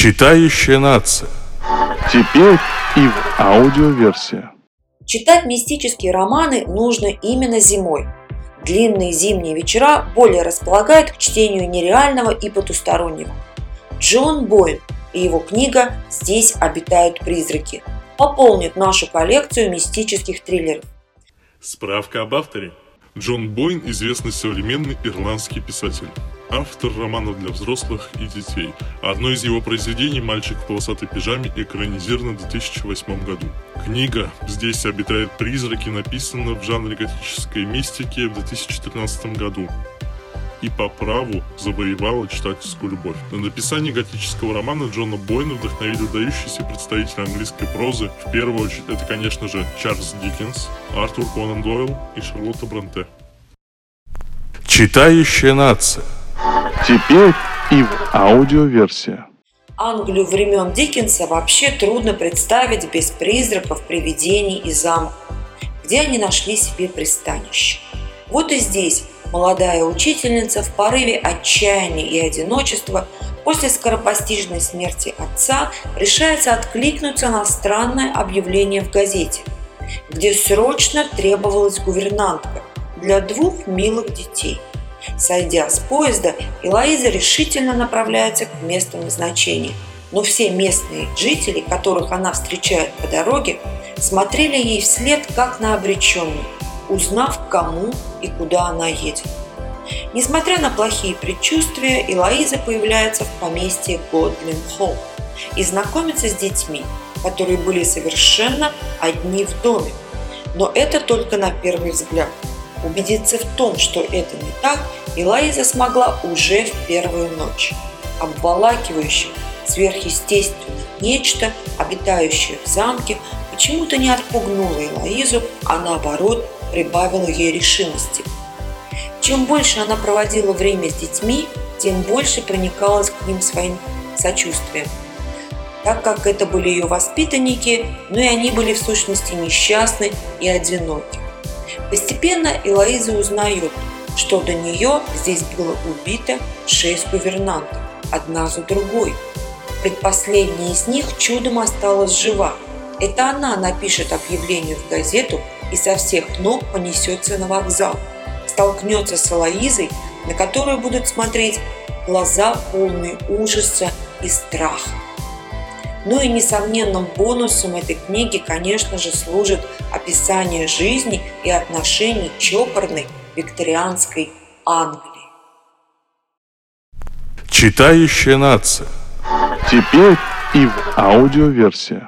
Читающая нация. Теперь и в аудиоверсии. Читать мистические романы нужно именно зимой. Длинные зимние вечера более располагают к чтению нереального и потустороннего. Джон Бойл и его книга «Здесь обитают призраки» пополнит нашу коллекцию мистических триллеров. Справка об авторе. Джон Бойн – известный современный ирландский писатель. Автор романов для взрослых и детей. Одно из его произведений «Мальчик в полосатой пижаме» экранизировано в 2008 году. Книга «Здесь обитают призраки» написана в жанре готической мистики в 2014 году и по праву завоевала читательскую любовь. На написание готического романа Джона Бойна вдохновили выдающиеся представители английской прозы. В первую очередь это, конечно же, Чарльз Диккенс, Артур Конан Дойл и Шарлотта Бронте. Читающая нация. Теперь и в аудиоверсии. Англию времен Диккенса вообще трудно представить без призраков, привидений и замков, где они нашли себе пристанище. Вот и здесь молодая учительница в порыве отчаяния и одиночества после скоропостижной смерти отца решается откликнуться на странное объявление в газете, где срочно требовалась гувернантка для двух милых детей. Сойдя с поезда, Элоиза решительно направляется к месту назначения. Но все местные жители, которых она встречает по дороге, смотрели ей вслед как на обреченную узнав, кому и куда она едет. Несмотря на плохие предчувствия, Элоиза появляется в поместье Годлин Холл и знакомится с детьми, которые были совершенно одни в доме. Но это только на первый взгляд. Убедиться в том, что это не так, Элоиза смогла уже в первую ночь. Обволакивающее, сверхъестественное нечто, обитающее в замке, почему-то не отпугнуло Элоизу, а наоборот прибавило ей решимости. Чем больше она проводила время с детьми, тем больше проникалась к ним своим сочувствием. Так как это были ее воспитанники, но и они были в сущности несчастны и одиноки. Постепенно Элоиза узнает, что до нее здесь было убито шесть гувернантов, одна за другой. Предпоследняя из них чудом осталась жива. Это она напишет объявление в газету и со всех ног понесется на вокзал. Столкнется с Алоизой, на которую будут смотреть глаза полные ужаса и страха. Ну и несомненным бонусом этой книги, конечно же, служит описание жизни и отношений чопорной викторианской Англии. Читающая нация. Теперь и в аудиоверсии.